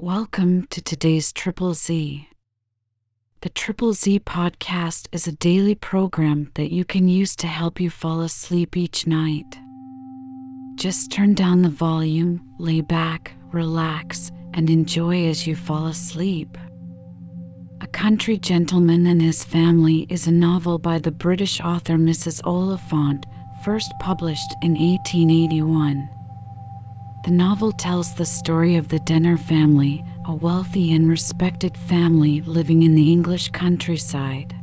Welcome to today's Triple Z. The Triple Z podcast is a daily program that you can use to help you fall asleep each night. Just turn down the volume, lay back, relax, and enjoy as you fall asleep. A Country Gentleman and His Family is a novel by the British author Mrs. Oliphant, first published in 1881. The novel tells the story of the Denner family, a wealthy and respected family living in the English countryside.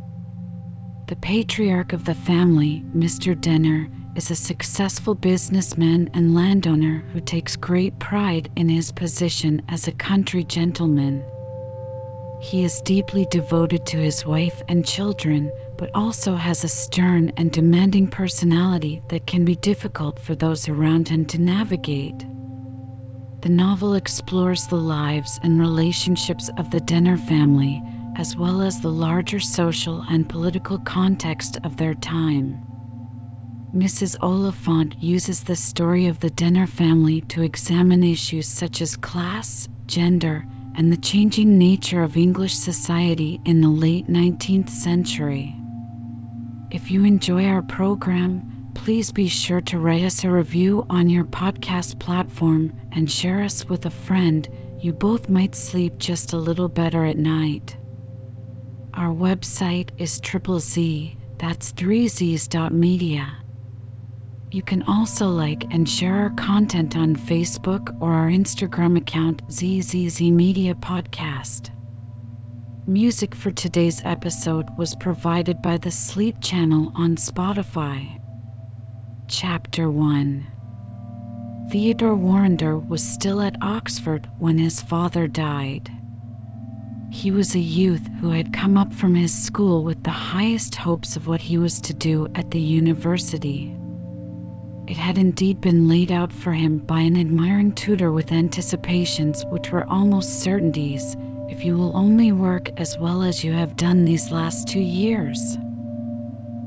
The patriarch of the family, Mr. Denner, is a successful businessman and landowner who takes great pride in his position as a country gentleman. He is deeply devoted to his wife and children, but also has a stern and demanding personality that can be difficult for those around him to navigate. The novel explores the lives and relationships of the Denner family, as well as the larger social and political context of their time. Mrs. Oliphant uses the story of the Denner family to examine issues such as class, gender, and the changing nature of English society in the late 19th century. If you enjoy our program, please be sure to write us a review on your podcast platform and share us with a friend. You both might sleep just a little better at night. Our website is triple Z, that's three Z's dot media. You can also like and share our content on Facebook or our Instagram account ZZZ Media Podcast. Music for today's episode was provided by the Sleep Channel on Spotify. Chapter 1 Theodore Warrender was still at Oxford when his father died. He was a youth who had come up from his school with the highest hopes of what he was to do at the university. It had indeed been laid out for him by an admiring tutor with anticipations which were almost certainties if you will only work as well as you have done these last two years.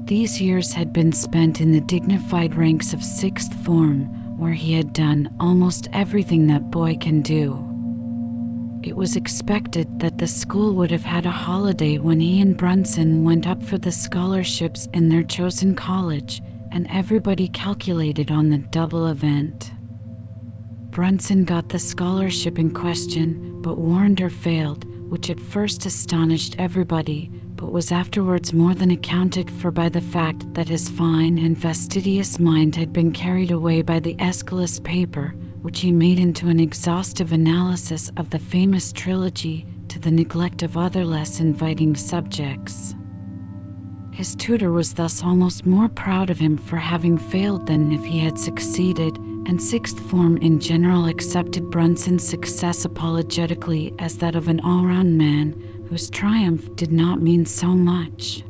These years had been spent in the dignified ranks of sixth form, where he had done almost everything that boy can do. It was expected that the school would have had a holiday when he and Brunson went up for the scholarships in their chosen college, and everybody calculated on the double event. Brunson got the scholarship in question, but Warrender failed, which at first astonished everybody, but was afterwards more than accounted for by the fact that his fine and fastidious mind had been carried away by the Aeschylus paper, which he made into an exhaustive analysis of the famous trilogy to the neglect of other less inviting subjects. His tutor was thus almost more proud of him for having failed than if he had succeeded, and sixth form in general accepted Brunson's success apologetically as that of an all round man whose triumph did not mean so much.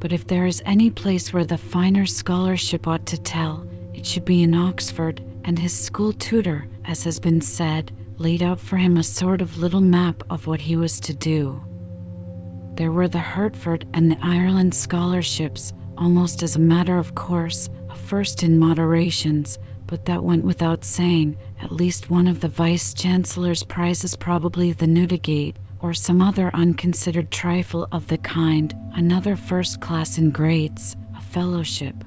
But if there is any place where the finer scholarship ought to tell, it should be in Oxford, and his school tutor, as has been said, laid out for him a sort of little map of what he was to do. There were the Hertford and the Ireland scholarships, almost as a matter of course, a first in moderations, but that went without saying. At least one of the Vice Chancellor's prizes, probably the Newdigate, or some other unconsidered trifle of the kind, another first class in Greats, a fellowship.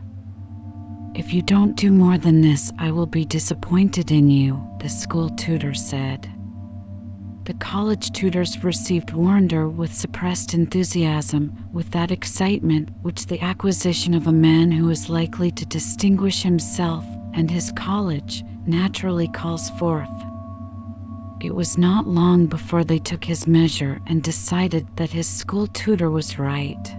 If you don't do more than this, I will be disappointed in you, the school tutor said. The college tutors received Warrender with suppressed enthusiasm, with that excitement which the acquisition of a man who is likely to distinguish himself and his college naturally calls forth. It was not long before they took his measure and decided that his school tutor was right.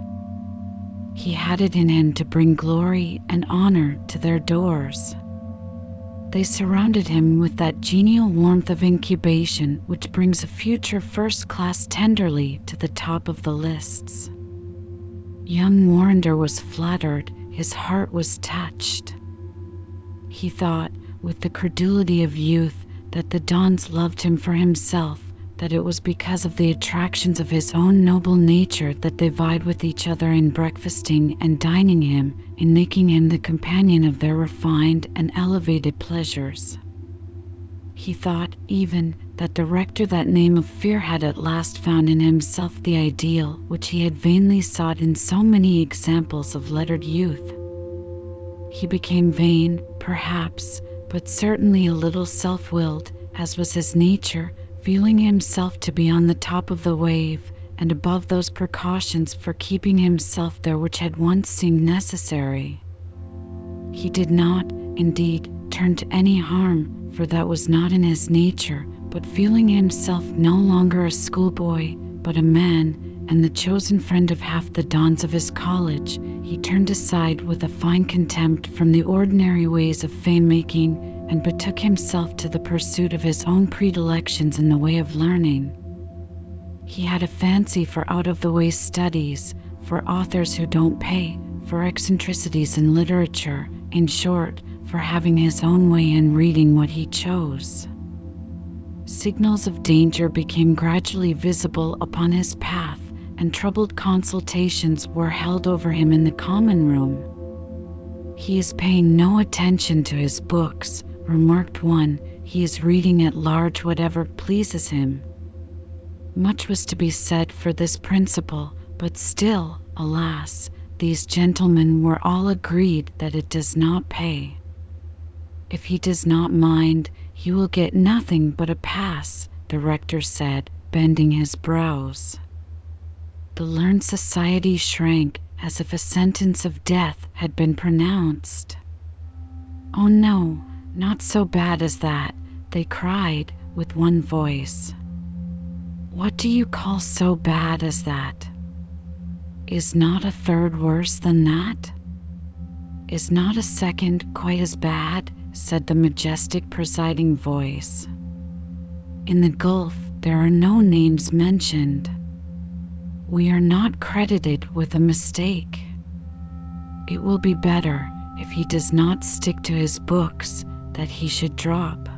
He had it in him to bring glory and honor to their doors. They surrounded him with that genial warmth of incubation which brings a future first class tenderly to the top of the lists. Young Warrender was flattered, his heart was touched. He thought, with the credulity of youth, that the Dons loved him for himself, that it was because of the attractions of his own noble nature that they vied with each other in breakfasting and dining him, in making him the companion of their refined and elevated pleasures. He thought, even, that the rector that name of fear had at last found in himself the ideal which he had vainly sought in so many examples of lettered youth. He became vain, perhaps, but certainly a little self willed, as was his nature, feeling himself to be on the top of the wave, and above those precautions for keeping himself there which had once seemed necessary. He did not, indeed, turn to any harm, for that was not in his nature, but feeling himself no longer a schoolboy, but a man, and the chosen friend of half the dons of his college, he turned aside with a fine contempt from the ordinary ways of fame making and betook himself to the pursuit of his own predilections in the way of learning. He had a fancy for out of the way studies, for authors who don't pay, for eccentricities in literature, in short, for having his own way in reading what he chose. Signals of danger became gradually visible upon his path, and troubled consultations were held over him in the common room. He is paying no attention to his books, remarked one, he is reading at large whatever pleases him. Much was to be said for this principle, but still, alas, these gentlemen were all agreed that it does not pay. If he does not mind, he will get nothing but a pass, the rector said, bending his brows. The learned society shrank as if a sentence of death had been pronounced. Oh no, not so bad as that, they cried with one voice. What do you call so bad as that? Is not a third worse than that? Is not a second quite as bad? said the majestic presiding voice. In the Gulf, there are no names mentioned. We are not credited with a mistake. It will be better if he does not stick to his books that he should drop.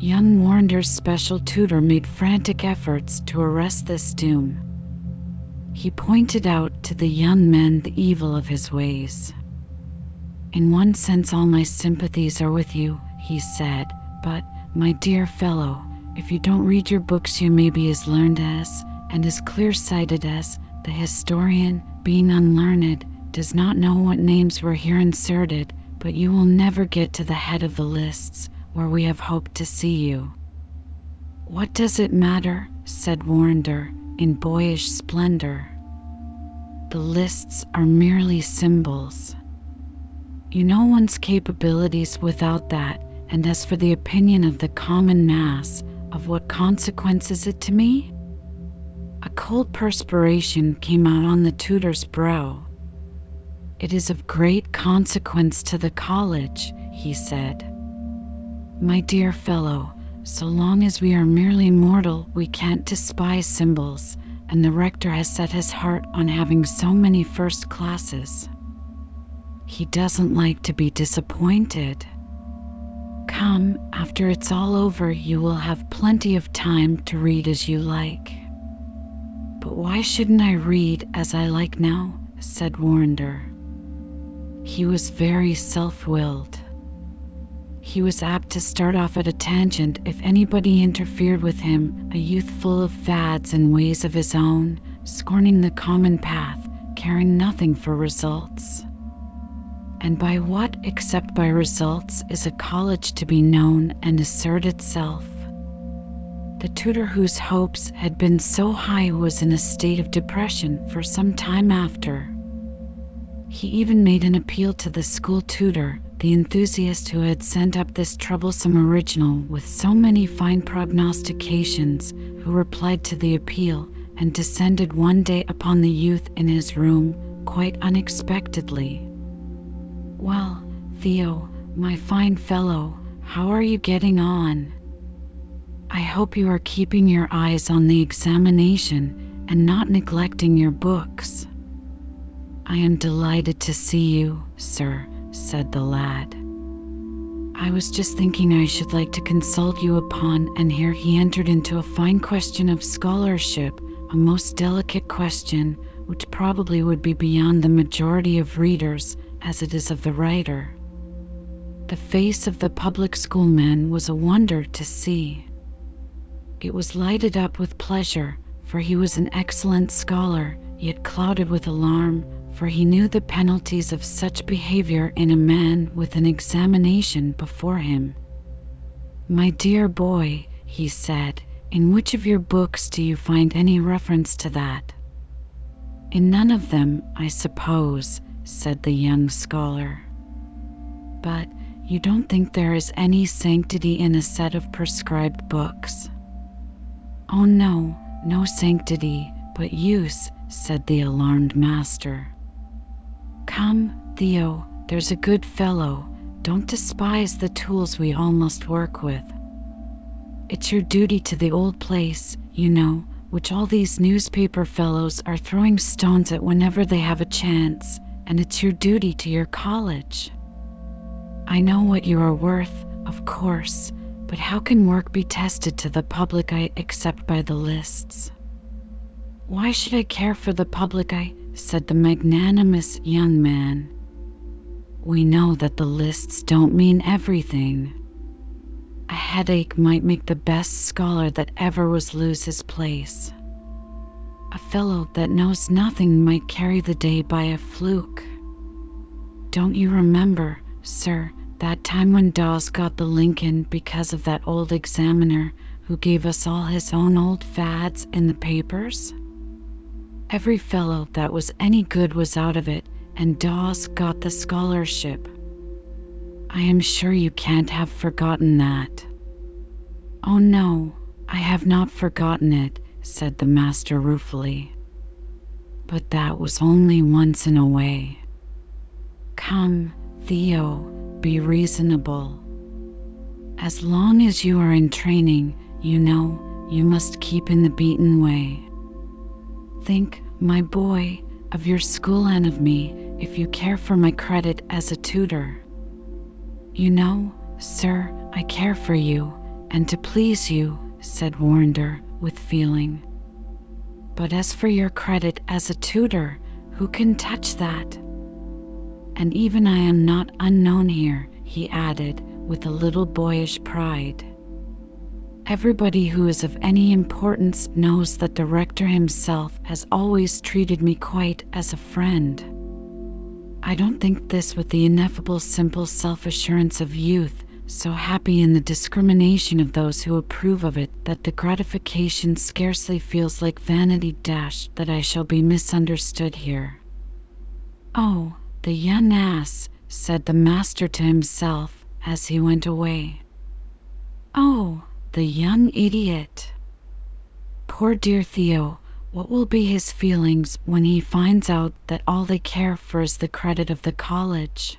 Young Warrender's special tutor made frantic efforts to arrest this doom. He pointed out to the young men the evil of his ways. In one sense, all my sympathies are with you, he said, but, my dear fellow, if you don't read your books, you may be as learned as, and as clear sighted as, the historian, being unlearned, does not know what names were here inserted but you will never get to the head of the lists where we have hoped to see you. What does it matter? said Warrender in boyish splendor. The lists are merely symbols. You know one's capabilities without that, and as for the opinion of the common mass, of what consequence is it to me? A cold perspiration came out on the tutor's brow. It is of great consequence to the college, he said. My dear fellow, so long as we are merely mortal, we can't despise symbols, and the rector has set his heart on having so many first classes. He doesn't like to be disappointed. Come, after it's all over, you will have plenty of time to read as you like. But why shouldn't I read as I like now? said Warrender. He was very self willed. He was apt to start off at a tangent if anybody interfered with him, a youth full of fads and ways of his own, scorning the common path, caring nothing for results. And by what, except by results, is a college to be known and assert itself? The tutor whose hopes had been so high was in a state of depression for some time after. He even made an appeal to the school tutor, the enthusiast who had sent up this troublesome original with so many fine prognostications, who replied to the appeal and descended one day upon the youth in his room quite unexpectedly. Well, Theo, my fine fellow, how are you getting on? I hope you are keeping your eyes on the examination and not neglecting your books. I am delighted to see you, sir, said the lad. I was just thinking I should like to consult you upon, and here he entered into a fine question of scholarship, a most delicate question, which probably would be beyond the majority of readers, as it is of the writer. The face of the public schoolman was a wonder to see. It was lighted up with pleasure, for he was an excellent scholar, yet clouded with alarm, for he knew the penalties of such behavior in a man with an examination before him. My dear boy, he said, in which of your books do you find any reference to that? In none of them, I suppose, said the young scholar. But you don't think there is any sanctity in a set of prescribed books? Oh, no, no sanctity, but use, said the alarmed master. Come, Theo, there's a good fellow. Don't despise the tools we all must work with. It's your duty to the old place, you know, which all these newspaper fellows are throwing stones at whenever they have a chance, and it's your duty to your college. I know what you are worth, of course, but how can work be tested to the public eye except by the lists? Why should I care for the public eye? said the magnanimous young man. We know that the lists don't mean everything. A headache might make the best scholar that ever was lose his place. A fellow that knows nothing might carry the day by a fluke. Don't you remember, sir, that time when Dawes got the Lincoln because of that old examiner who gave us all his own old fads in the papers? Every fellow that was any good was out of it, and Dawes got the scholarship. I am sure you can't have forgotten that. Oh, no, I have not forgotten it, said the master ruefully. But that was only once in a way. Come, Theo, be reasonable. As long as you are in training, you know you must keep in the beaten way. Think, my boy, of your school and of me if you care for my credit as a tutor. You know, sir, I care for you, and to please you, said Warrender with feeling. But as for your credit as a tutor, who can touch that? And even I am not unknown here, he added, with a little boyish pride. Everybody who is of any importance knows that the rector himself has always treated me quite as a friend. I don't think this with the ineffable simple self assurance of youth, so happy in the discrimination of those who approve of it that the gratification scarcely feels like vanity dash that I shall be misunderstood here. Oh, the young ass, said the master to himself as he went away. Oh, the young idiot! Poor dear Theo, what will be his feelings when he finds out that all they care for is the credit of the college?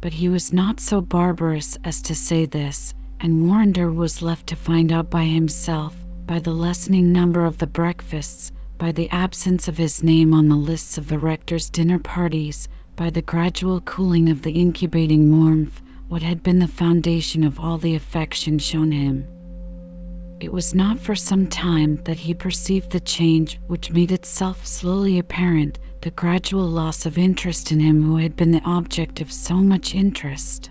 But he was not so barbarous as to say this, and Warrender was left to find out by himself, by the lessening number of the breakfasts, by the absence of his name on the lists of the rector's dinner parties, by the gradual cooling of the incubating warmth, what had been the foundation of all the affection shown him. It was not for some time that he perceived the change which made itself slowly apparent, the gradual loss of interest in him who had been the object of so much interest.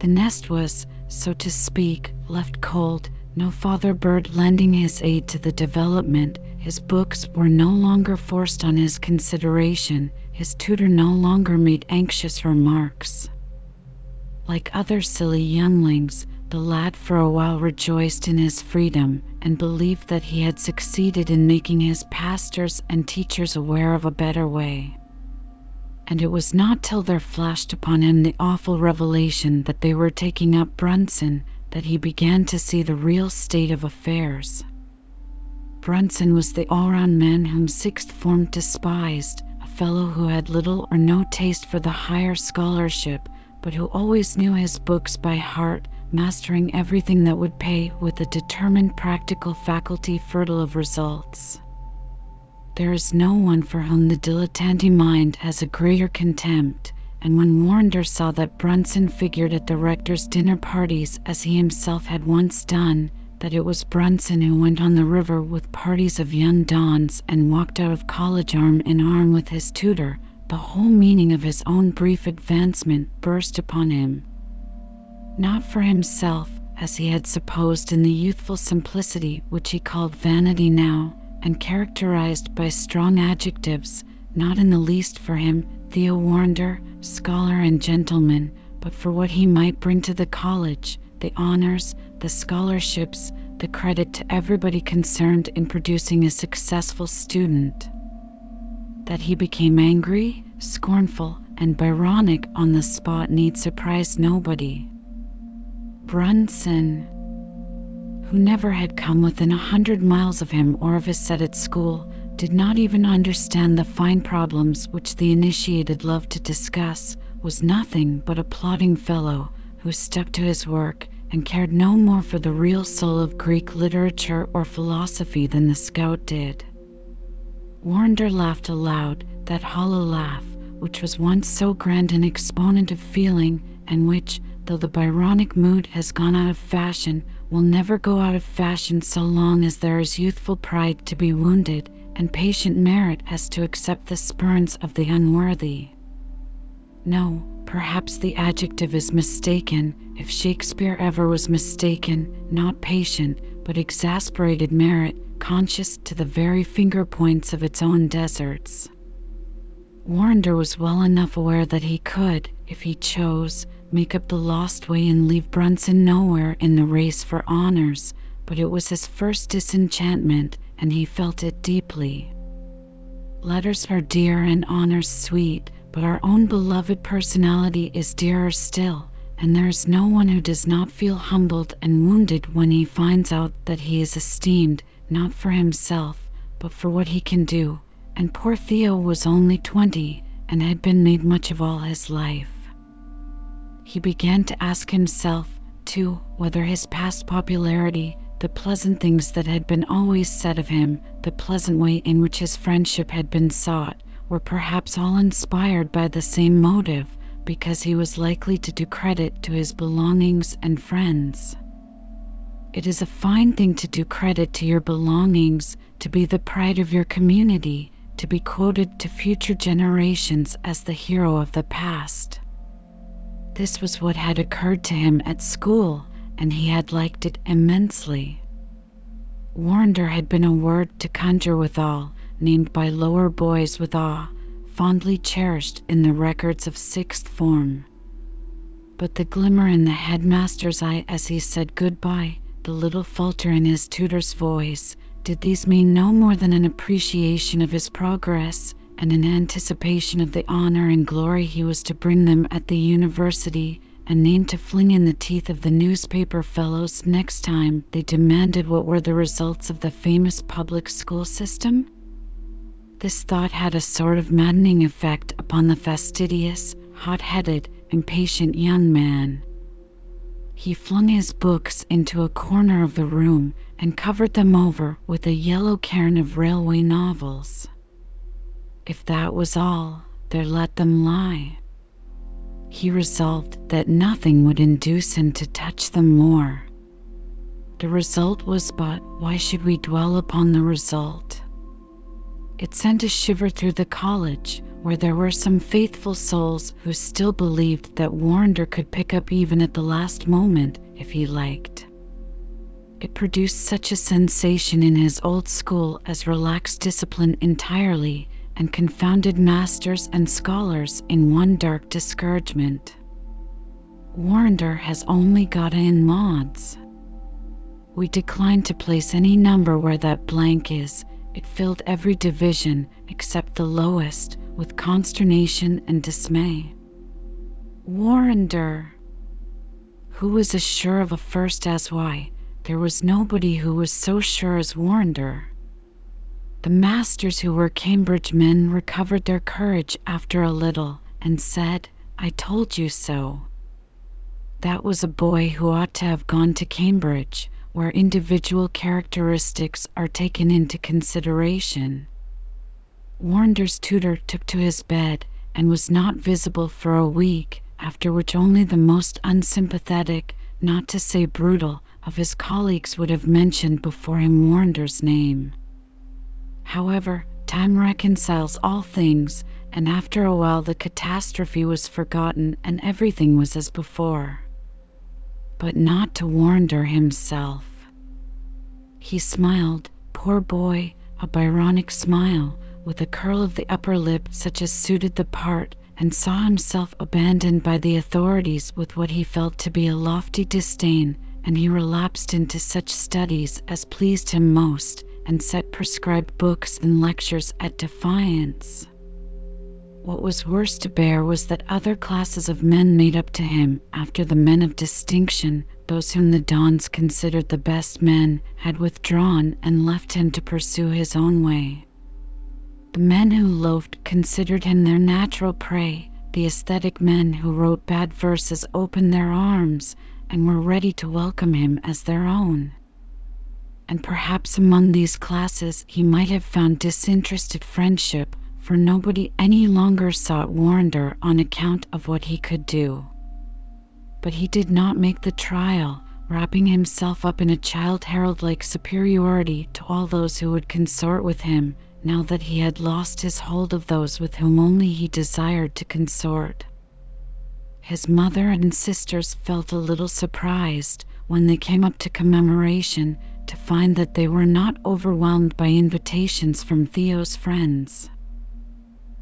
The nest was, so to speak, left cold, no father bird lending his aid to the development, his books were no longer forced on his consideration, his tutor no longer made anxious remarks. Like other silly younglings, the lad for a while rejoiced in his freedom, and believed that he had succeeded in making his pastors and teachers aware of a better way. And it was not till there flashed upon him the awful revelation that they were taking up Brunson that he began to see the real state of affairs. Brunson was the all round man whom sixth form despised, a fellow who had little or no taste for the higher scholarship but who always knew his books by heart, mastering everything that would pay with a determined practical faculty fertile of results. There is no one for whom the dilettante mind has a greater contempt, and when Warrender saw that Brunson figured at the rector's dinner parties as he himself had once done, that it was Brunson who went on the river with parties of young dons and walked out of college arm in arm with his tutor, the whole meaning of his own brief advancement burst upon him. Not for himself, as he had supposed in the youthful simplicity which he called vanity now, and characterized by strong adjectives, not in the least for him, Theo Warrender, scholar and gentleman, but for what he might bring to the college, the honors, the scholarships, the credit to everybody concerned in producing a successful student. That he became angry, scornful, and Byronic on the spot need surprise nobody. Brunson, who never had come within a hundred miles of him or of his set at school, did not even understand the fine problems which the initiated loved to discuss, was nothing but a plodding fellow who stuck to his work and cared no more for the real soul of Greek literature or philosophy than the scout did. Warrender laughed aloud, that hollow laugh, which was once so grand an exponent of feeling, and which, though the Byronic mood has gone out of fashion, will never go out of fashion so long as there is youthful pride to be wounded and patient merit has to accept the spurns of the unworthy. No, perhaps the adjective is mistaken, if Shakespeare ever was mistaken, not patient, but exasperated merit, conscious to the very finger points of its own deserts. Warrender was well enough aware that he could, if he chose, make up the lost way and leave Brunson nowhere in the race for honors, but it was his first disenchantment, and he felt it deeply. Letters are dear and honors sweet, but our own beloved personality is dearer still, and there is no one who does not feel humbled and wounded when he finds out that he is esteemed, not for himself, but for what he can do. And poor Theo was only twenty, and had been made much of all his life. He began to ask himself, too, whether his past popularity, the pleasant things that had been always said of him, the pleasant way in which his friendship had been sought, were perhaps all inspired by the same motive, because he was likely to do credit to his belongings and friends. It is a fine thing to do credit to your belongings, to be the pride of your community, to be quoted to future generations as the hero of the past. This was what had occurred to him at school, and he had liked it immensely. Warrender had been a word to conjure withal, named by lower boys with awe, fondly cherished in the records of sixth form. But the glimmer in the headmaster's eye as he said good-bye, the little falter in his tutor's voice, did these mean no more than an appreciation of his progress and an anticipation of the honor and glory he was to bring them at the university, a name to fling in the teeth of the newspaper fellows next time they demanded what were the results of the famous public school system? This thought had a sort of maddening effect upon the fastidious, hot headed, impatient young man. He flung his books into a corner of the room and covered them over with a yellow cairn of railway novels. If that was all, there let them lie. He resolved that nothing would induce him to touch them more. The result was but why should we dwell upon the result? It sent a shiver through the college, where there were some faithful souls who still believed that Warrender could pick up even at the last moment if he liked. It produced such a sensation in his old school as relaxed discipline entirely and confounded masters and scholars in one dark discouragement. Warrender has only got in mods. We decline to place any number where that blank is it filled every division except the lowest with consternation and dismay. Warrender! Who was as sure of a first as why? There was nobody who was so sure as Warrender. The masters who were Cambridge men recovered their courage after a little and said, I told you so. That was a boy who ought to have gone to Cambridge where individual characteristics are taken into consideration. Warrender's tutor took to his bed and was not visible for a week, after which only the most unsympathetic, not to say brutal, of his colleagues would have mentioned before him Warrender's name. However, time reconciles all things, and after a while the catastrophe was forgotten and everything was as before. But not to Warrender himself. He smiled, poor boy, a Byronic smile, with a curl of the upper lip such as suited the part, and saw himself abandoned by the authorities with what he felt to be a lofty disdain, and he relapsed into such studies as pleased him most, and set prescribed books and lectures at defiance. What was worse to bear was that other classes of men made up to him after the men of distinction, those whom the Dons considered the best men, had withdrawn and left him to pursue his own way. The men who loafed considered him their natural prey. The aesthetic men who wrote bad verses opened their arms and were ready to welcome him as their own. And perhaps among these classes he might have found disinterested friendship, for nobody any longer sought Warrender on account of what he could do. But he did not make the trial, wrapping himself up in a Childe Harold like superiority to all those who would consort with him now that he had lost his hold of those with whom only he desired to consort. His mother and sisters felt a little surprised when they came up to commemoration to find that they were not overwhelmed by invitations from Theo's friends.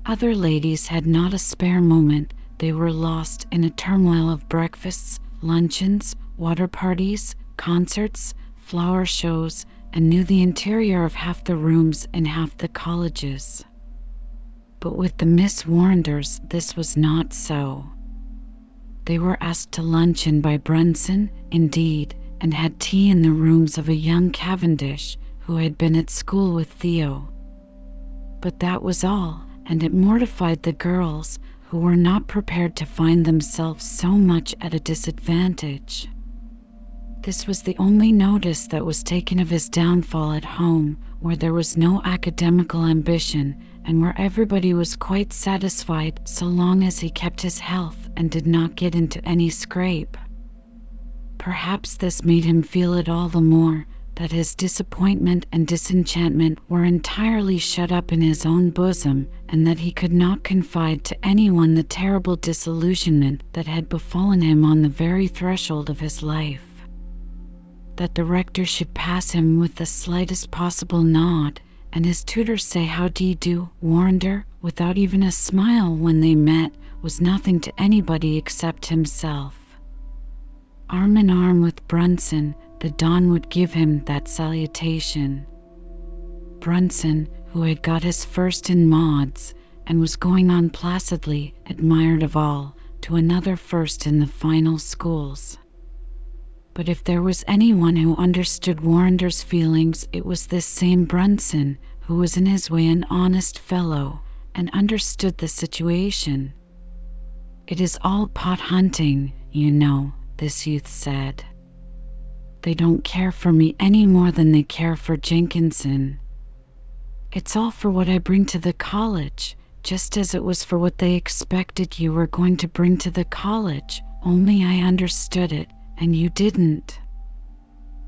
Other ladies had not a spare moment, they were lost in a turmoil of breakfasts, luncheons, water parties, concerts, flower shows, and knew the interior of half the rooms in half the colleges. But with the Miss Warrenders this was not so. They were asked to luncheon by Brunson, indeed, and had tea in the rooms of a young Cavendish who had been at school with Theo. But that was all, and it mortified the girls, who were not prepared to find themselves so much at a disadvantage. This was the only notice that was taken of his downfall at home, where there was no academical ambition, and where everybody was quite satisfied so long as he kept his health and did not get into any scrape. Perhaps this made him feel it all the more that his disappointment and disenchantment were entirely shut up in his own bosom, and that he could not confide to anyone the terrible disillusionment that had befallen him on the very threshold of his life that the rector should pass him with the slightest possible nod, and his tutor say how do you do, Warrender, without even a smile when they met, was nothing to anybody except himself. Arm in arm with Brunson, the Don would give him that salutation. Brunson, who had got his first in mods, and was going on placidly, admired of all, to another first in the final schools. But if there was anyone who understood Warrender's feelings it was this same Brunson, who was in his way an honest fellow, and understood the situation. It is all pot hunting, you know, this youth said. They don't care for me any more than they care for Jenkinson. It's all for what I bring to the college, just as it was for what they expected you were going to bring to the college, only I understood it and you didn't.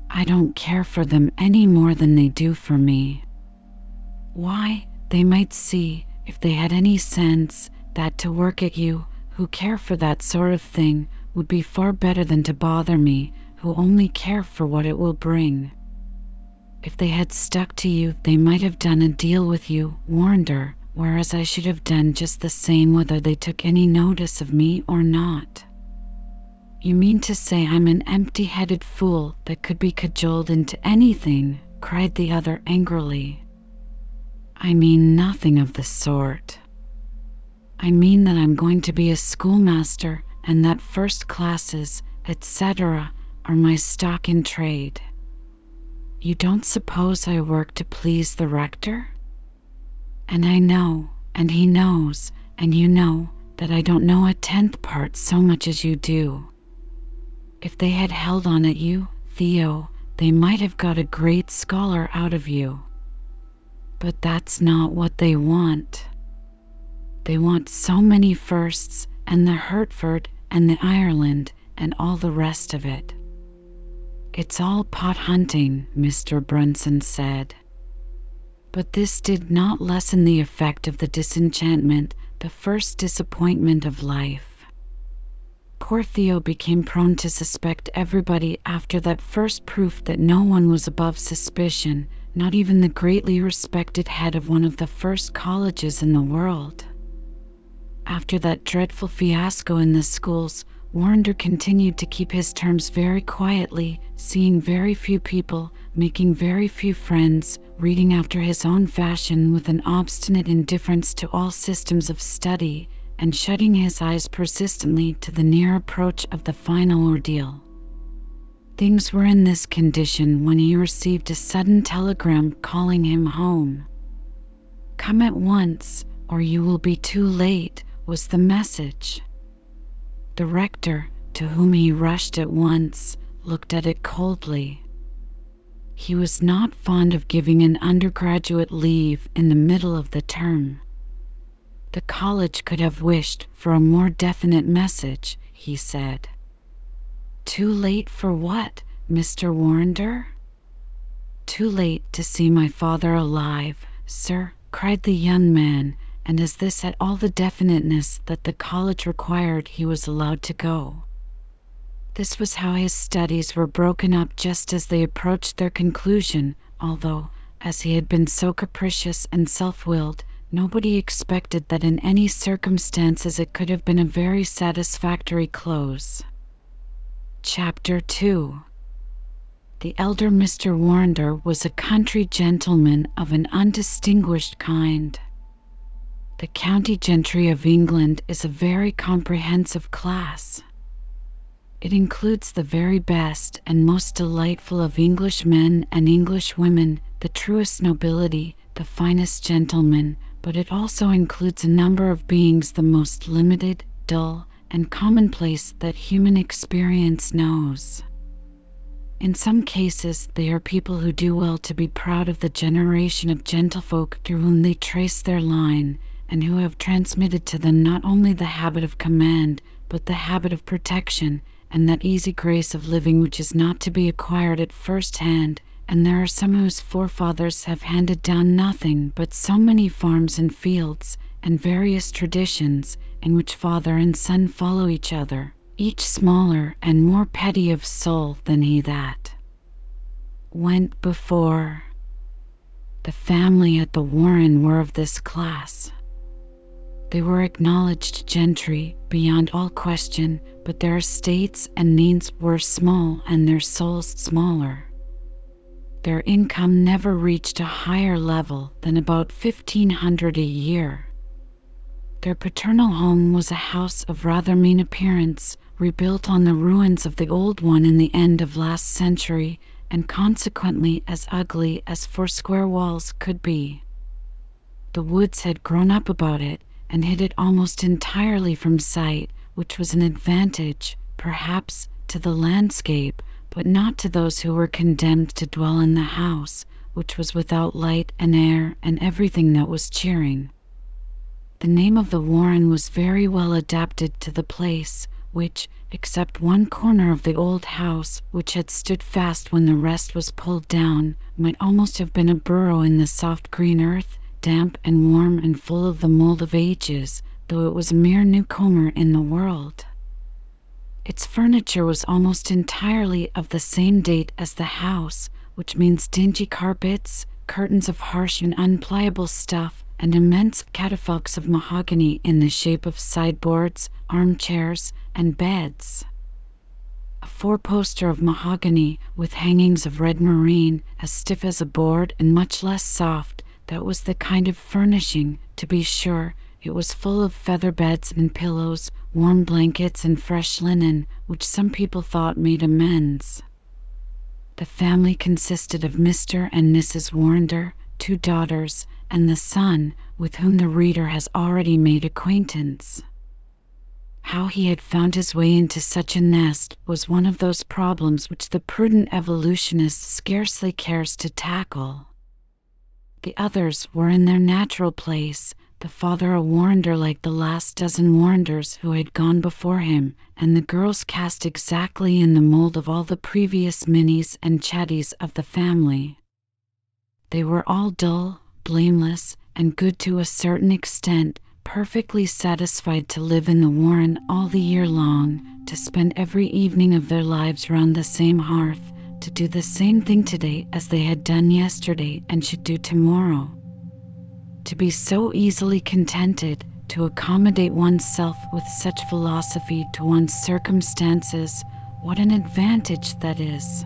I don't care for them any more than they do for me. Why, they might see, if they had any sense, that to work at you, who care for that sort of thing, would be far better than to bother me, who only care for what it will bring. If they had stuck to you, they might have done a deal with you, Warrender, whereas I should have done just the same whether they took any notice of me or not. You mean to say I'm an empty headed fool that could be cajoled into anything? cried the other angrily. I mean nothing of the sort. I mean that I'm going to be a schoolmaster and that first classes, etc., are my stock in trade. You don't suppose I work to please the rector? And I know, and he knows, and you know, that I don't know a tenth part so much as you do. If they had held on at you, Theo, they might have got a great scholar out of you. But that's not what they want. They want so many firsts, and the Hertford, and the Ireland, and all the rest of it. It's all pot hunting, Mr. Brunson said. But this did not lessen the effect of the disenchantment the first disappointment of life. Poor Theo became prone to suspect everybody after that first proof that no one was above suspicion, not even the greatly respected head of one of the first colleges in the world. After that dreadful fiasco in the schools, Warrender continued to keep his terms very quietly, seeing very few people, making very few friends, reading after his own fashion with an obstinate indifference to all systems of study, and shutting his eyes persistently to the near approach of the final ordeal. Things were in this condition when he received a sudden telegram calling him home. Come at once, or you will be too late, was the message. The rector, to whom he rushed at once, looked at it coldly. He was not fond of giving an undergraduate leave in the middle of the term. The college could have wished for a more definite message, he said. Too late for what, Mr. Warrender? Too late to see my father alive, sir, cried the young man, and as this had all the definiteness that the college required he was allowed to go. This was how his studies were broken up just as they approached their conclusion, although, as he had been so capricious and self willed, nobody expected that in any circumstances it could have been a very satisfactory close. Chapter 2 The elder Mr. Warrender was a country gentleman of an undistinguished kind. The county gentry of England is a very comprehensive class. It includes the very best and most delightful of English men and English women, the truest nobility, the finest gentlemen, but it also includes a number of beings the most limited, dull, and commonplace that human experience knows. In some cases, they are people who do well to be proud of the generation of gentlefolk through whom they trace their line, and who have transmitted to them not only the habit of command, but the habit of protection, and that easy grace of living which is not to be acquired at first hand; and there are some whose forefathers have handed down nothing but so many farms and fields, and various traditions, in which father and son follow each other, each smaller and more petty of soul than he that went before. The family at the Warren were of this class. They were acknowledged gentry, beyond all question, but their estates and means were small and their souls smaller. Their income never reached a higher level than about fifteen hundred a year. Their paternal home was a house of rather mean appearance, rebuilt on the ruins of the old one in the end of last century, and consequently as ugly as four square walls could be. The woods had grown up about it, and hid it almost entirely from sight, which was an advantage, perhaps, to the landscape, but not to those who were condemned to dwell in the house, which was without light and air and everything that was cheering. The name of the Warren was very well adapted to the place, which, except one corner of the old house, which had stood fast when the rest was pulled down, might almost have been a burrow in the soft green earth damp and warm and full of the mold of ages, though it was a mere newcomer in the world. Its furniture was almost entirely of the same date as the house, which means dingy carpets, curtains of harsh and unpliable stuff, and immense catafalques of mahogany in the shape of sideboards, armchairs, and beds. A four poster of mahogany, with hangings of red moreen, as stiff as a board and much less soft, that was the kind of furnishing, to be sure; it was full of feather beds and pillows, warm blankets and fresh linen, which some people thought made amends. The family consisted of Mr. and Mrs. Warrender, two daughters, and the son, with whom the reader has already made acquaintance. How he had found his way into such a nest was one of those problems which the prudent evolutionist scarcely cares to tackle. The others were in their natural place, the father a Warrender like the last dozen Warrenders who had gone before him, and the girls cast exactly in the mold of all the previous Minnies and Chatties of the family. They were all dull, blameless, and good to a certain extent, perfectly satisfied to live in the Warren all the year long, to spend every evening of their lives round the same hearth, to do the same thing today as they had done yesterday and should do tomorrow. To be so easily contented, to accommodate oneself with such philosophy to one's circumstances, what an advantage that is!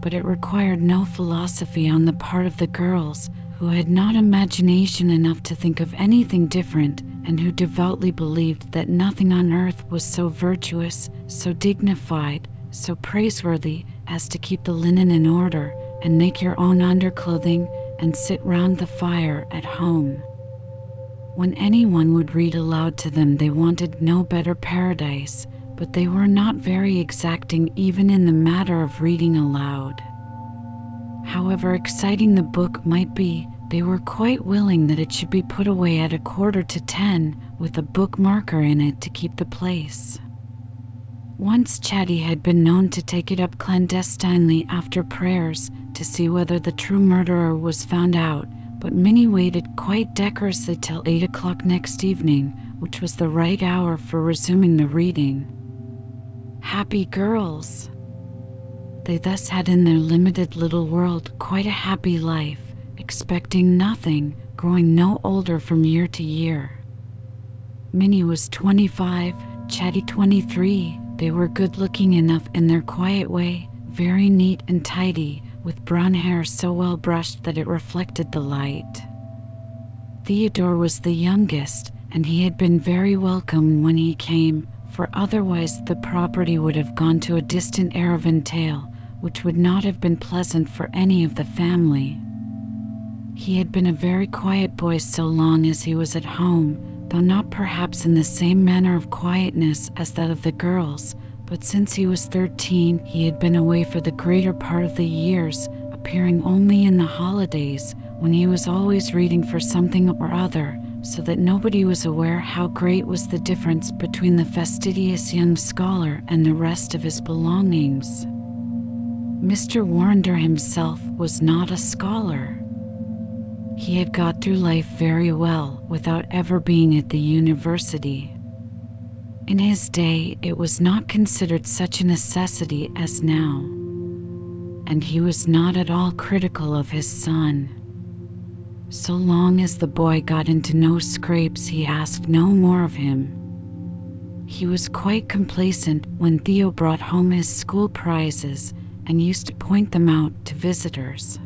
But it required no philosophy on the part of the girls, who had not imagination enough to think of anything different, and who devoutly believed that nothing on earth was so virtuous, so dignified, so praiseworthy as to keep the linen in order, and make your own underclothing, and sit round the fire at home. When anyone would read aloud to them, they wanted no better paradise, but they were not very exacting even in the matter of reading aloud. However exciting the book might be, they were quite willing that it should be put away at a quarter to ten, with a bookmarker in it to keep the place. Once Chatty had been known to take it up clandestinely after prayers to see whether the true murderer was found out, but Minnie waited quite decorously till eight o'clock next evening, which was the right hour for resuming the reading. Happy girls! They thus had in their limited little world quite a happy life, expecting nothing, growing no older from year to year. Minnie was 25, Chatty 23. They were good looking enough in their quiet way, very neat and tidy, with brown hair so well brushed that it reflected the light. Theodore was the youngest, and he had been very welcome when he came, for otherwise the property would have gone to a distant Arraventail, which would not have been pleasant for any of the family. He had been a very quiet boy so long as he was at home, though not perhaps in the same manner of quietness as that of the girls, but since he was thirteen he had been away for the greater part of the years, appearing only in the holidays, when he was always reading for something or other, so that nobody was aware how great was the difference between the fastidious young scholar and the rest of his belongings. Mr. Warrender himself was not a scholar. He had got through life very well without ever being at the university. In his day, it was not considered such a necessity as now, and he was not at all critical of his son. So long as the boy got into no scrapes, he asked no more of him. He was quite complacent when Theo brought home his school prizes and used to point them out to visitors.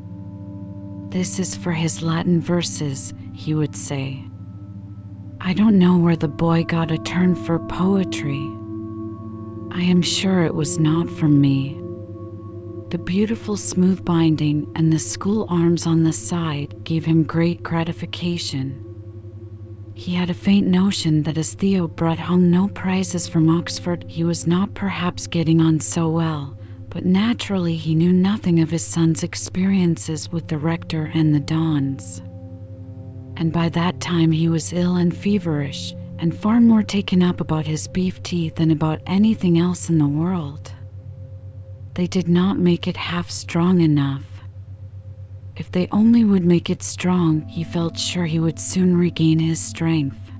This is for his Latin verses, he would say. I don't know where the boy got a turn for poetry. I am sure it was not from me. The beautiful smooth binding and the school arms on the side gave him great gratification. He had a faint notion that as Theo brought home no prizes from Oxford, he was not perhaps getting on so well, but naturally he knew nothing of his son's experiences with the rector and the Dons. And by that time he was ill and feverish, and far more taken up about his beef tea than about anything else in the world. They did not make it half strong enough. If they only would make it strong, he felt sure he would soon regain his strength.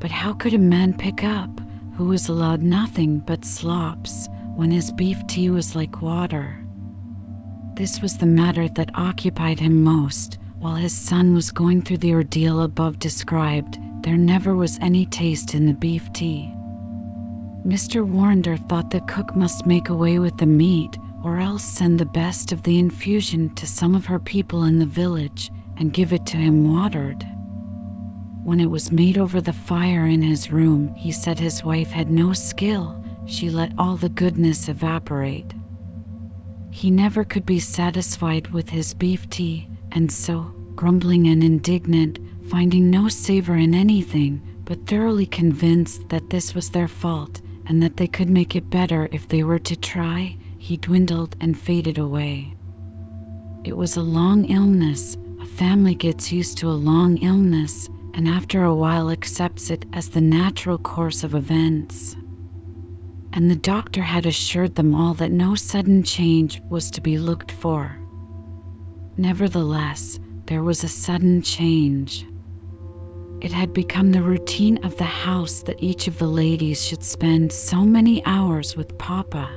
But how could a man pick up who was allowed nothing but slops when his beef tea was like water. This was the matter that occupied him most. While his son was going through the ordeal above described, there never was any taste in the beef tea. Mr. Warrender thought the cook must make away with the meat, or else send the best of the infusion to some of her people in the village and give it to him watered. When it was made over the fire in his room, he said his wife had no skill she let all the goodness evaporate. He never could be satisfied with his beef tea, and so, grumbling and indignant, finding no savor in anything, but thoroughly convinced that this was their fault and that they could make it better if they were to try, he dwindled and faded away. It was a long illness. A family gets used to a long illness and after a while accepts it as the natural course of events and the doctor had assured them all that no sudden change was to be looked for. Nevertheless, there was a sudden change. It had become the routine of the house that each of the ladies should spend so many hours with Papa.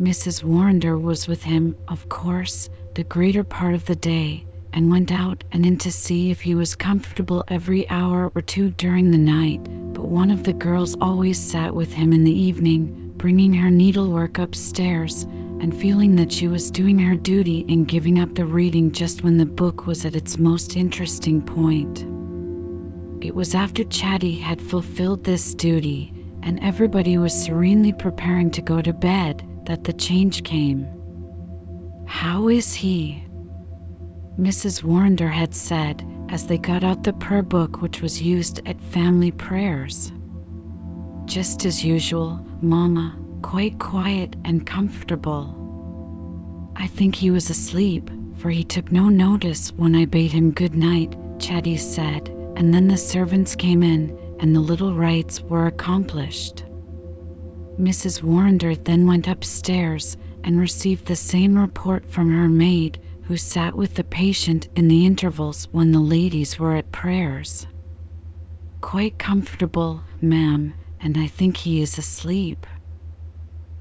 Mrs. Warrender was with him, of course, the greater part of the day, and went out and in to see if he was comfortable every hour or two during the night, but one of the girls always sat with him in the evening, bringing her needlework upstairs and feeling that she was doing her duty in giving up the reading just when the book was at its most interesting point. It was after Chatty had fulfilled this duty and everybody was serenely preparing to go to bed that the change came. How is he? Mrs. Warrender had said as they got out the prayer book which was used at family prayers. Just as usual, Mama, quite quiet and comfortable. I think he was asleep, for he took no notice when I bade him good night, Chatty said, and then the servants came in and the little rites were accomplished. Mrs. Warrender then went upstairs and received the same report from her maid who sat with the patient in the intervals when the ladies were at prayers. Quite comfortable, ma'am, and I think he is asleep.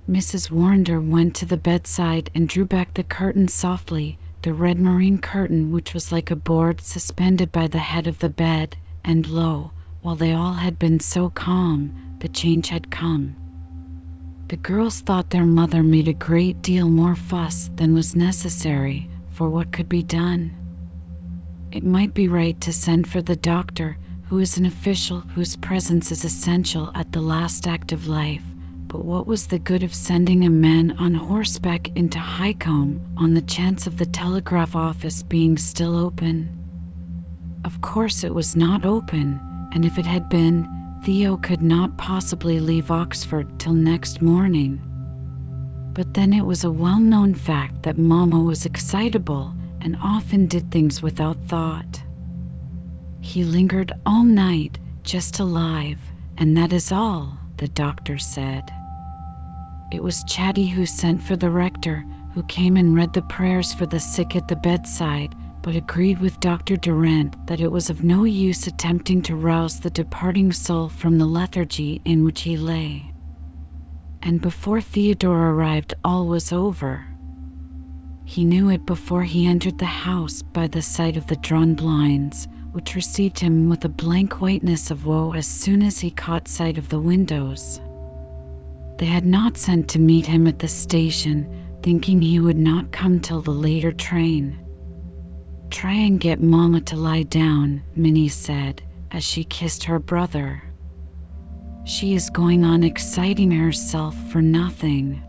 Mrs. Warrender went to the bedside and drew back the curtain softly, the red moreen curtain which was like a board suspended by the head of the bed, and lo, while they all had been so calm, the change had come. The girls thought their mother made a great deal more fuss than was necessary, for what could be done. It might be right to send for the doctor, who is an official whose presence is essential at the last act of life. But what was the good of sending a man on horseback into Highcombe on the chance of the telegraph office being still open? Of course, it was not open, and if it had been, Theo could not possibly leave Oxford till next morning. But then it was a well known fact that Mamma was excitable and often did things without thought. He lingered all night, just alive, and that is all, the doctor said. It was Chatty who sent for the rector, who came and read the prayers for the sick at the bedside, but agreed with Dr. Durant that it was of no use attempting to rouse the departing soul from the lethargy in which he lay and before Theodore arrived, all was over. He knew it before he entered the house by the sight of the drawn blinds, which received him with a blank whiteness of woe as soon as he caught sight of the windows. They had not sent to meet him at the station, thinking he would not come till the later train. Try and get Mamma to lie down, Minnie said, as she kissed her brother. She is going on exciting herself for nothing.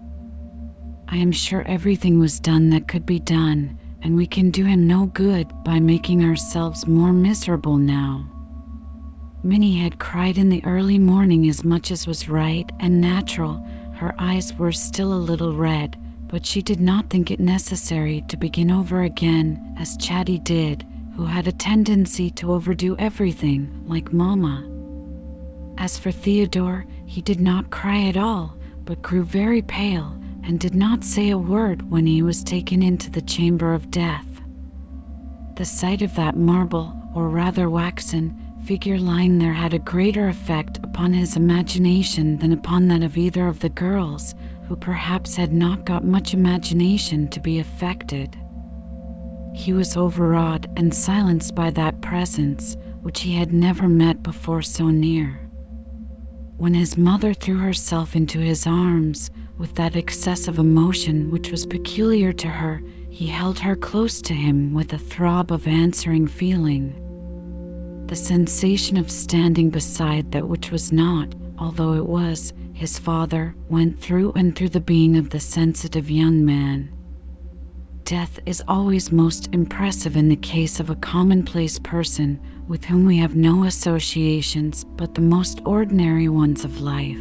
I am sure everything was done that could be done, and we can do him no good by making ourselves more miserable now. Minnie had cried in the early morning as much as was right and natural. Her eyes were still a little red, but she did not think it necessary to begin over again as Chatty did, who had a tendency to overdo everything, like Mamma. As for Theodore, he did not cry at all, but grew very pale and did not say a word when he was taken into the chamber of death. The sight of that marble, or rather waxen, figure lying there had a greater effect upon his imagination than upon that of either of the girls, who perhaps had not got much imagination to be affected. He was overawed and silenced by that presence, which he had never met before so near. When his mother threw herself into his arms with that excess of emotion which was peculiar to her, he held her close to him with a throb of answering feeling. The sensation of standing beside that which was not, although it was, his father, went through and through the being of the sensitive young man. Death is always most impressive in the case of a commonplace person with whom we have no associations but the most ordinary ones of life.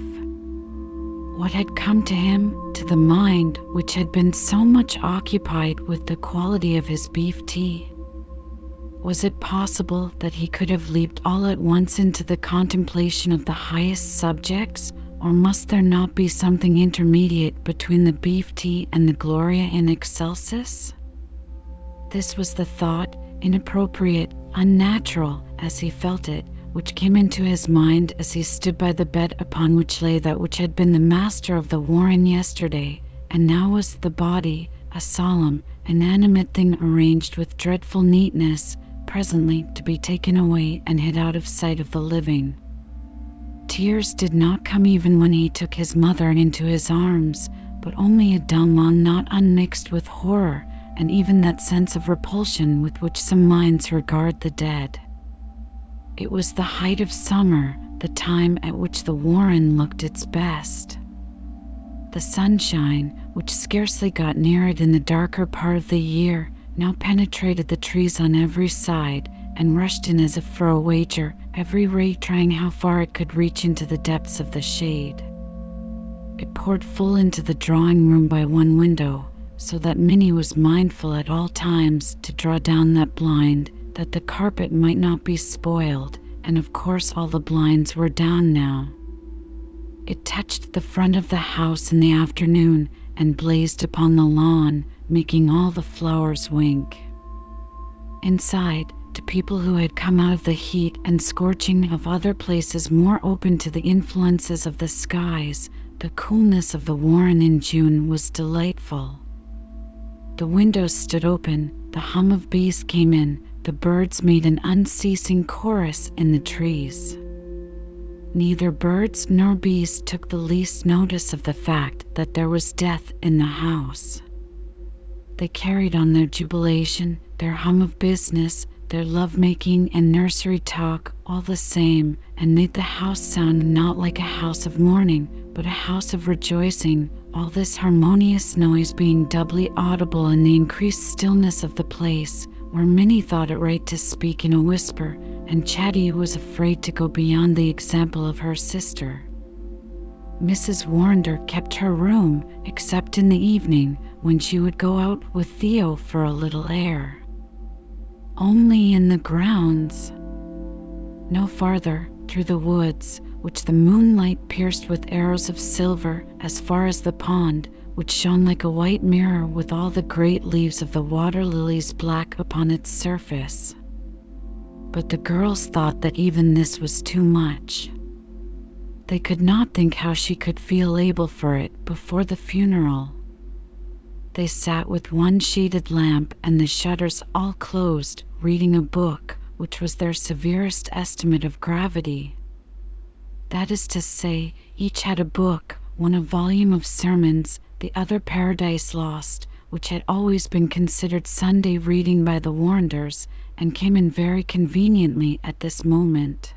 What had come to him, to the mind which had been so much occupied with the quality of his beef tea? Was it possible that he could have leaped all at once into the contemplation of the highest subjects, or must there not be something intermediate between the beef tea and the Gloria in Excelsis? This was the thought, inappropriate unnatural as he felt it, which came into his mind as he stood by the bed upon which lay that which had been the master of the warren yesterday, and now was the body, a solemn, inanimate thing arranged with dreadful neatness, presently to be taken away and hid out of sight of the living. Tears did not come even when he took his mother into his arms, but only a dumb one not unmixed with horror, and even that sense of repulsion with which some minds regard the dead. It was the height of summer, the time at which the Warren looked its best. The sunshine, which scarcely got near it in the darker part of the year, now penetrated the trees on every side and rushed in as if for a wager, every ray trying how far it could reach into the depths of the shade. It poured full into the drawing room by one window, so that Minnie was mindful at all times to draw down that blind that the carpet might not be spoiled, and of course all the blinds were down now. It touched the front of the house in the afternoon and blazed upon the lawn, making all the flowers wink. Inside, to people who had come out of the heat and scorching of other places more open to the influences of the skies, the coolness of the Warren in June was delightful. The windows stood open, the hum of bees came in, the birds made an unceasing chorus in the trees. Neither birds nor bees took the least notice of the fact that there was death in the house. They carried on their jubilation, their hum of business, their love making and nursery talk all the same, and made the house sound not like a house of mourning, but a house of rejoicing, all this harmonious noise being doubly audible in the increased stillness of the place, where Minnie thought it right to speak in a whisper, and Chatty was afraid to go beyond the example of her sister. Mrs. Warrender kept her room, except in the evening, when she would go out with Theo for a little air. Only in the grounds. No farther, through the woods, which the moonlight pierced with arrows of silver as far as the pond, which shone like a white mirror with all the great leaves of the water lilies black upon its surface. But the girls thought that even this was too much. They could not think how she could feel able for it before the funeral. They sat with one sheeted lamp and the shutters all closed, reading a book, which was their severest estimate of gravity. That is to say, each had a book, one a volume of sermons, the other Paradise Lost, which had always been considered Sunday reading by the Warrenders, and came in very conveniently at this moment.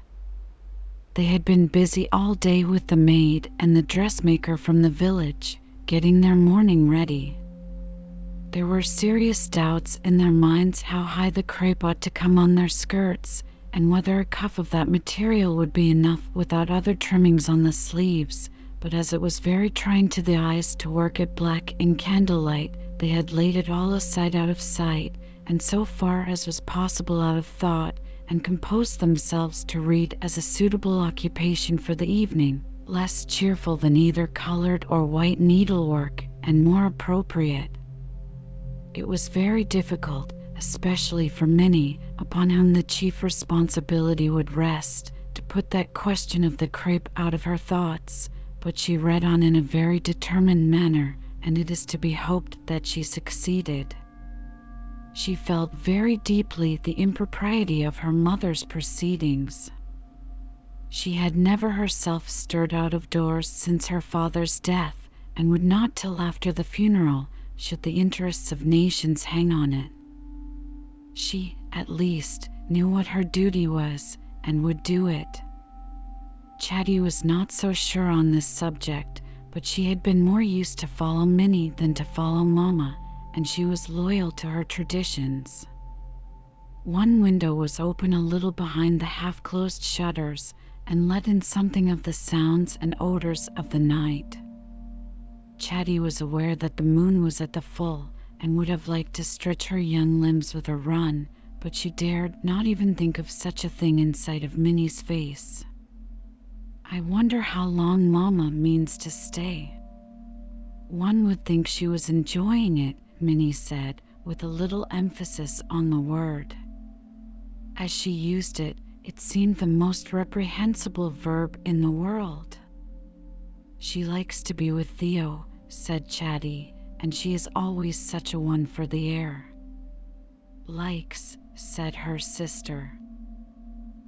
They had been busy all day with the maid and the dressmaker from the village, getting their mourning ready. There were serious doubts in their minds how high the crepe ought to come on their skirts, and whether a cuff of that material would be enough without other trimmings on the sleeves but as it was very trying to the eyes to work it black in candlelight, they had laid it all aside out of sight, and so far as was possible out of thought, and composed themselves to read as a suitable occupation for the evening, less cheerful than either colored or white needlework, and more appropriate. It was very difficult, especially for Minnie, upon whom the chief responsibility would rest, to put that question of the crepe out of her thoughts but she read on in a very determined manner, and it is to be hoped that she succeeded. She felt very deeply the impropriety of her mother's proceedings. She had never herself stirred out of doors since her father's death, and would not till after the funeral, should the interests of nations hang on it. She, at least, knew what her duty was, and would do it. Chatty was not so sure on this subject, but she had been more used to follow Minnie than to follow Mamma, and she was loyal to her traditions. One window was open a little behind the half closed shutters, and let in something of the sounds and odors of the night. Chatty was aware that the moon was at the full, and would have liked to stretch her young limbs with a run, but she dared not even think of such a thing in sight of Minnie's face. I wonder how long Mamma means to stay. One would think she was enjoying it, Minnie said, with a little emphasis on the word. As she used it, it seemed the most reprehensible verb in the world. She likes to be with Theo, said Chatty, and she is always such a one for the air. Likes, said her sister.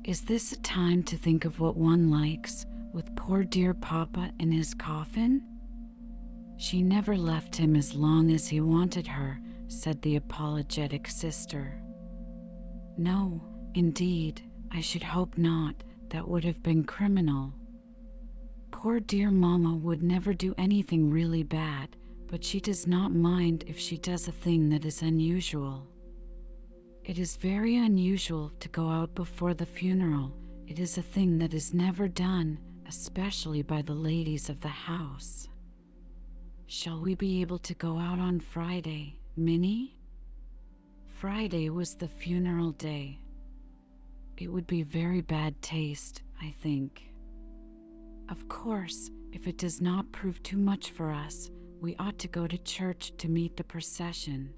Is this a time to think of what one likes, with poor dear Papa in his coffin? She never left him as long as he wanted her, said the apologetic sister. No, indeed, I should hope not. That would have been criminal. Poor dear Mamma would never do anything really bad, but she does not mind if she does a thing that is unusual. It is very unusual to go out before the funeral. It is a thing that is never done, especially by the ladies of the house. Shall we be able to go out on Friday, Minnie? Friday was the funeral day. It would be very bad taste, I think. Of course, if it does not prove too much for us, we ought to go to church to meet the procession.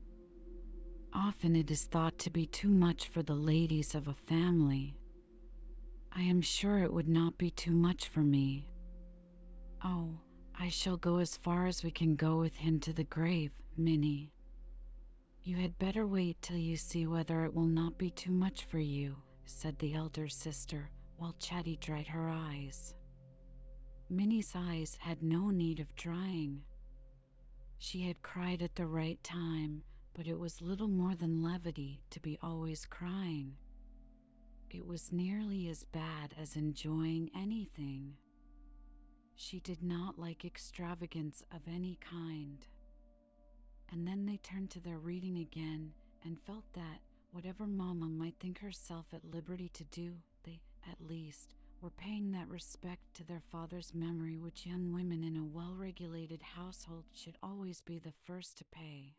Often it is thought to be too much for the ladies of a family. I am sure it would not be too much for me. Oh, I shall go as far as we can go with him to the grave, Minnie. You had better wait till you see whether it will not be too much for you, said the elder sister, while Chatty dried her eyes. Minnie's eyes had no need of drying. She had cried at the right time, but it was little more than levity to be always crying. It was nearly as bad as enjoying anything. She did not like extravagance of any kind. And then they turned to their reading again and felt that, whatever Mamma might think herself at liberty to do, they, at least, were paying that respect to their father's memory which young women in a well regulated household should always be the first to pay.